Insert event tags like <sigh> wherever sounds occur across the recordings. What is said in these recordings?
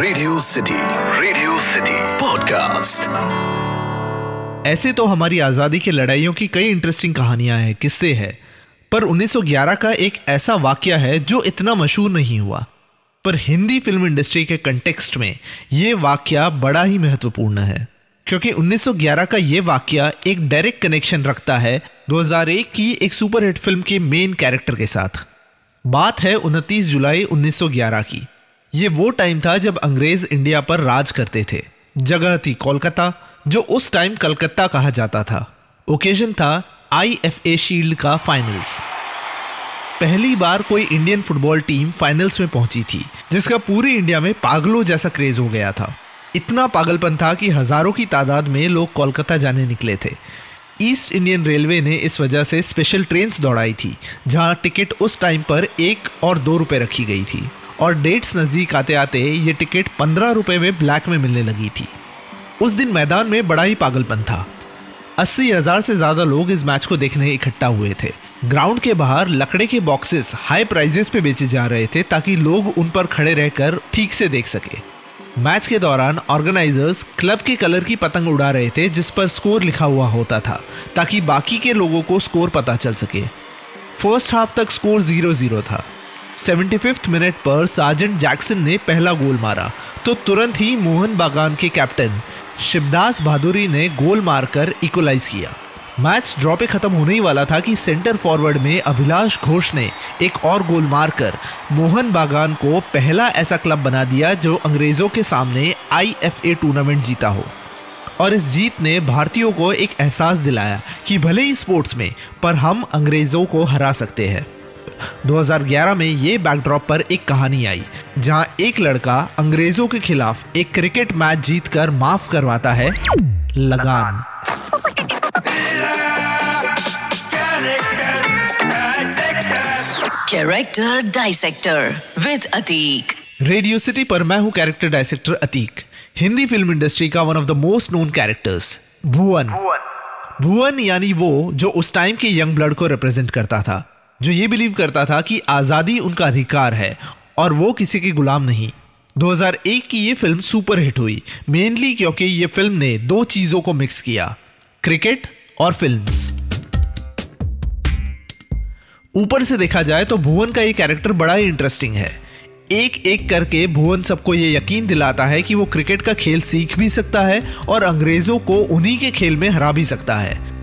Radio city radio city podcast ऐसे तो हमारी आज़ादी की लड़ाइयों की कई इंटरेस्टिंग कहानियाँ हैं, किस्से हैं, पर 1911 का एक ऐसा वाक्य है जो इतना मशहूर नहीं हुआ। पर हिंदी फ़िल्म इंडस्ट्री के कंटेक्स्ट में ये वाक्य बड़ा ही महत्वपूर्ण है, क्योंकि 1911 का ये वाक्य एक डायरेक्ट कनेक्शन रखता है 2001 की एक सुपरहिट फ़िल्म के मेन कैरेक्टर के साथ। बात है 29 जुलाई 1911 की। ये वो टाइम था जब अंग्रेज़ इंडिया पर राज करते थे। जगह थी कोलकाता, जो उस टाइम कलकत्ता कहा जाता था। ओकेजन था आई एफ़ ए शील्ड का फाइनल्स पहली बार कोई इंडियन फुटबॉल टीम फाइनल्स में पहुँची थी, जिसका पूरी इंडिया में पागलों जैसा क्रेज हो गया था। इतना पागलपन था कि हज़ारों की तादाद में लोग कोलकाता जाने निकले थे। ईस्ट इंडियन रेलवे ने इस वजह से स्पेशल ट्रेन दौड़ाई थी, जहाँ टिकट उस टाइम पर एक और दो रुपए रखी गई थी। और डेट्स नज़दीक आते आते ये टिकट पंद्रह रुपये में ब्लैक में मिलने लगी थी। उस दिन मैदान में बड़ा ही पागलपन था। अस्सी हज़ार से ज़्यादा लोग इस मैच को देखने इकट्ठा हुए थे। ग्राउंड के बाहर लकड़े के बॉक्सेस हाई प्राइजेस पे बेचे जा रहे थे ताकि लोग उन पर खड़े रहकर ठीक से देख सके। मैच के दौरान ऑर्गेनाइजर्स क्लब के कलर की पतंग उड़ा रहे थे, जिस पर स्कोर लिखा हुआ होता था, ताकि बाकी के लोगों को स्कोर पता चल सके। फ़र्स्ट हाफ़ तक स्कोर ज़ीरो ज़ीरो था। सेवेंटी मिनट पर सार्जेंट जैक्सन ने पहला गोल मारा तो तुरंत ही मोहन बागान के कैप्टन शिवदास बहादुरी ने गोल मारकर इक्वलाइज किया। मैच ड्रॉ पे खत्म होने ही वाला था कि सेंटर फॉरवर्ड में अभिलाष घोष ने एक और गोल मारकर मोहन बागान को पहला ऐसा क्लब बना दिया जो अंग्रेज़ों के सामने आईएफए टूर्नामेंट जीता हो। और इस जीत ने भारतीयों को एक एहसास दिलाया कि भले ही स्पोर्ट्स में, पर हम अंग्रेज़ों को हरा सकते हैं। 2011 में ये बैकड्रॉप पर एक कहानी आई जहाँ एक लड़का अंग्रेज़ों के खिलाफ एक क्रिकेट मैच जीतकर माफ़ करवाता है Lagaan. Character dissector with Atik radio city पर मैं हूँ character dissector Atik Hindi film industry का one of the most known characters Bhuvan. Bhuvan. यानी वो जो उस टाइम के यंग ब्लड को रिप्रेजेंट करता था। जो ये बिलीव करता था कि आज़ादी उनका अधिकार है और वो किसी के गुलाम नहीं। 2001 की ये फ़िल्म सुपर हिट हुई। मेनली क्योंकि ये फ़िल्म ने दो चीज़ों को मिक्स किया क्रिकेट और फिल्म्स ऊपर से देखा जाए तो भुवन का ये कैरेक्टर बड़ा ही इंटरेस्टिंग है। एक एक करके भुवन सबको ये यकीन दिलाता है कि वो क्रिकेट का खेल सीख भी सकता है और अंग्रेज़ों को उन्हीं के खेल में हरा भी सकता है।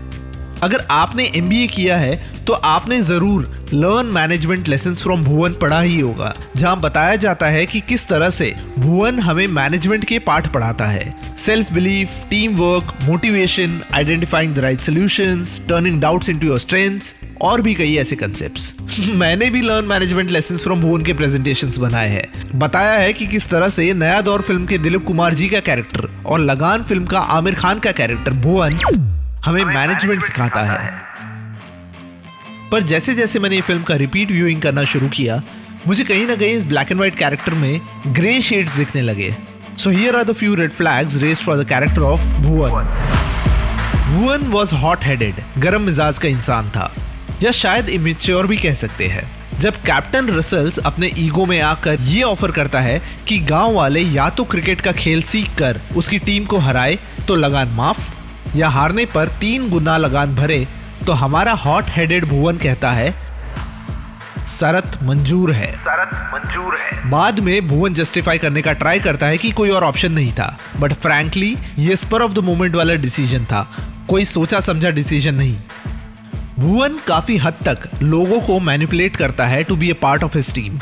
अगर आपने एमबीए किया है तो आपने ज़रूर learn management lesson from Bhuvan पढ़ा ही होगा, जहाँ बताया जाता है कि किस तरह से भुवन हमें मैनेजमेंट के पाठ पढ़ाता है। Self belief team work motivation identifying the right solutions turning doubts into your strengths और भी कई ऐसे कंसेप्ट <laughs> मैंने भी learn management lesson from Bhuvan के प्रेजेंटेशन बनाए हैं। बताया है कि किस तरह से नया दौर फ़िल्म के दिलीप कुमार जी का कैरेक्टर और लगान फ़िल्म का आमिर खान का कैरेक्टर भुवन हमें मैनेजमेंट सिखाता है। पर जैसे जैसे मैंने ये फ़िल्म का रिपीट व्यूइंग करना शुरू किया, मुझे कहीं ना कहीं इस ब्लैक एंड व्हाइट कैरेक्टर में ग्रे शेड्स दिखने लगे। So here are the few red flags raised for the character of Bhuvan Bhuvan was hot headed गर्म मिजाज का इंसान था या शायद इमेच्योर भी कह सकते हैं। जब कैप्टन रसल्स अपने ईगो में आकर ये ऑफ़र करता है कि गाँव वाले या तो क्रिकेट का खेल सीख कर उसकी टीम को हराए तो लगान माफ़ या हारने पर तीन गुना लगान भरे तो हमारा हॉट हेडेड भुवन कहता है शरत मंजूर है। शरत मंजूर है। बाद में भुवन जस्टिफाई करने का ट्राई करता है कि कोई और ऑप्शन नहीं था। बट फ्रैंकली ये स्पर ऑफ़ द मोमेंट वाला डिसीज़न था। कोई सोचा समझा डिसीज़न नहीं। भुवन काफ़ी हद तक लोगों को मैनिपुलेट करता है to be a part of his team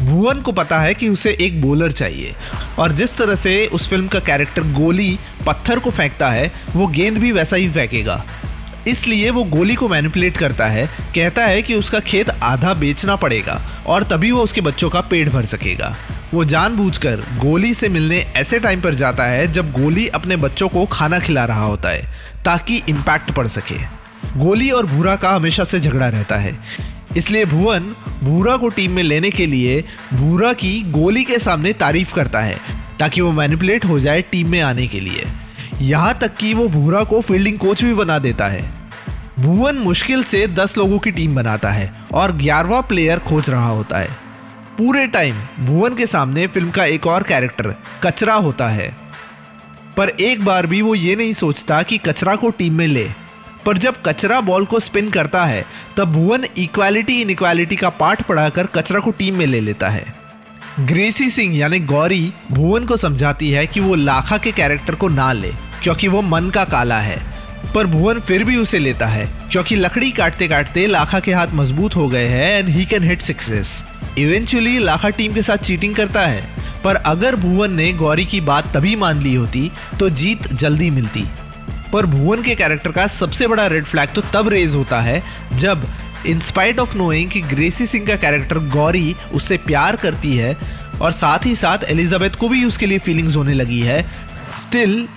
Bhuvan को पता है कि उसे एक बॉलर चाहिए। और जिस तरह से उस फ़िल्म का कैरेक्टर गोली पत्थर को फेंकता है, वो गेंद भी वैसा ही फेंकेगा। इसलिए वो गोली को मैनिपुलेट करता है, कहता है कि उसका खेत आधा बेचना पड़ेगा और तभी वो उसके बच्चों का पेट भर सकेगा। वो जानबूझकर गोली से मिलने ऐसे टाइम पर जाता है जब गोली अपने बच्चों को खाना खिला रहा होता है, ताकि इम्पैक्ट पड़ सके। गोली और भूरा का हमेशा से झगड़ा रहता है। इसलिए भुवन भूरा को टीम में लेने के लिए भूरा की गोली के सामने तारीफ़ करता है, ताकि वो मैनिपुलेट हो जाए टीम में आने के लिए। यहाँ तक कि वो भूरा को फील्डिंग कोच भी बना देता है। भुवन मुश्किल से दस लोगों की टीम बनाता है और ग्यारहवा प्लेयर खोज रहा होता है। पूरे टाइम भुवन के सामने फ़िल्म का एक और कैरेक्टर कचरा होता है। पर एक बार भी वो ये नहीं सोचता कि कचरा को टीम में ले। पर जब कचरा बॉल को स्पिन करता है, तब भुवन इक्वालिटी इनइक्वालिटी का पाठ पढ़ाकर कचरा को टीम में ले लेता है। ग्रेसी सिंह यानी गौरी भुवन को समझाती है कि वो लाखा के कैरेक्टर को ना ले, क्योंकि वो मन का काला है। पर भुवन फिर भी उसे लेता है, क्योंकि लकड़ी काटते काटते लाखा के हाथ मज़बूत हो गए हैं and he can hit sixes eventually Lakha team के साथ चीटिंग करता है। पर अगर भुवन ने गौरी की बात तभी मान ली होती तो जीत जल्दी मिलती। पर भुवन के कैरेक्टर का सबसे बड़ा रेड फ्लैग तो तब रेज होता है जब इंस्पाइट ऑफ़ नोइंग कि ग्रेसी सिंह का कैरेक्टर गौरी उससे प्यार करती है और साथ ही साथ एलिजाबेथ को भी उसके लिए फीलिंग्स होने लगी है स्टिल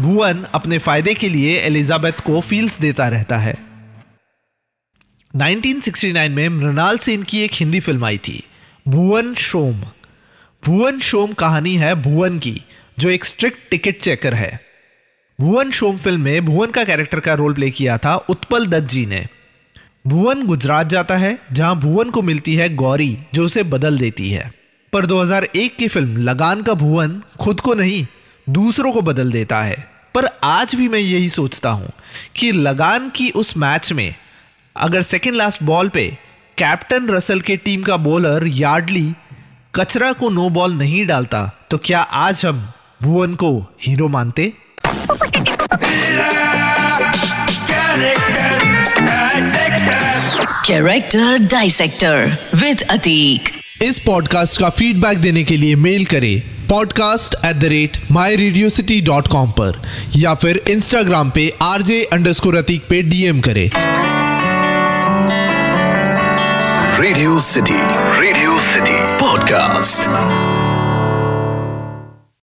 भुवन अपने फ़ायदे के लिए एलिजाबेथ को फील्स देता रहता है। 1969 में मृणाल सेन की एक हिंदी फ़िल्म आई थी, भुवन शोम। भुवन शोम कहानी है भुवन की, जो एक स्ट्रिक्ट टिकट चेकर है। भुवन शोम फ़िल्म में भुवन का कैरेक्टर का रोल प्ले किया था उत्पल दत्त जी ने। भुवन गुजरात जाता है, जहाँ भुवन को मिलती है गौरी, जो उसे बदल देती है। पर 2001 की फ़िल्म लगान का भुवन खुद को नहीं, दूसरों को बदल देता है। पर आज भी मैं यही सोचता हूँ कि लगान की उस मैच में, अगर सेकेंड लास्ट बॉल पे कैप्टन रसल के टीम का बॉलर यार्डली कचरा को नो बॉल नहीं डालता तो क्या आज हम भुवन को हीरो मानते? Character Dissector with Atik. इस पॉडकास्ट का फीडबैक देने के लिए मेल करें podcast at the rate my radio city dot com पर या फिर इंस्टाग्राम पे आरजे अंडर स्कोर अतीक पे डीएम करें radio city radio city Podcast.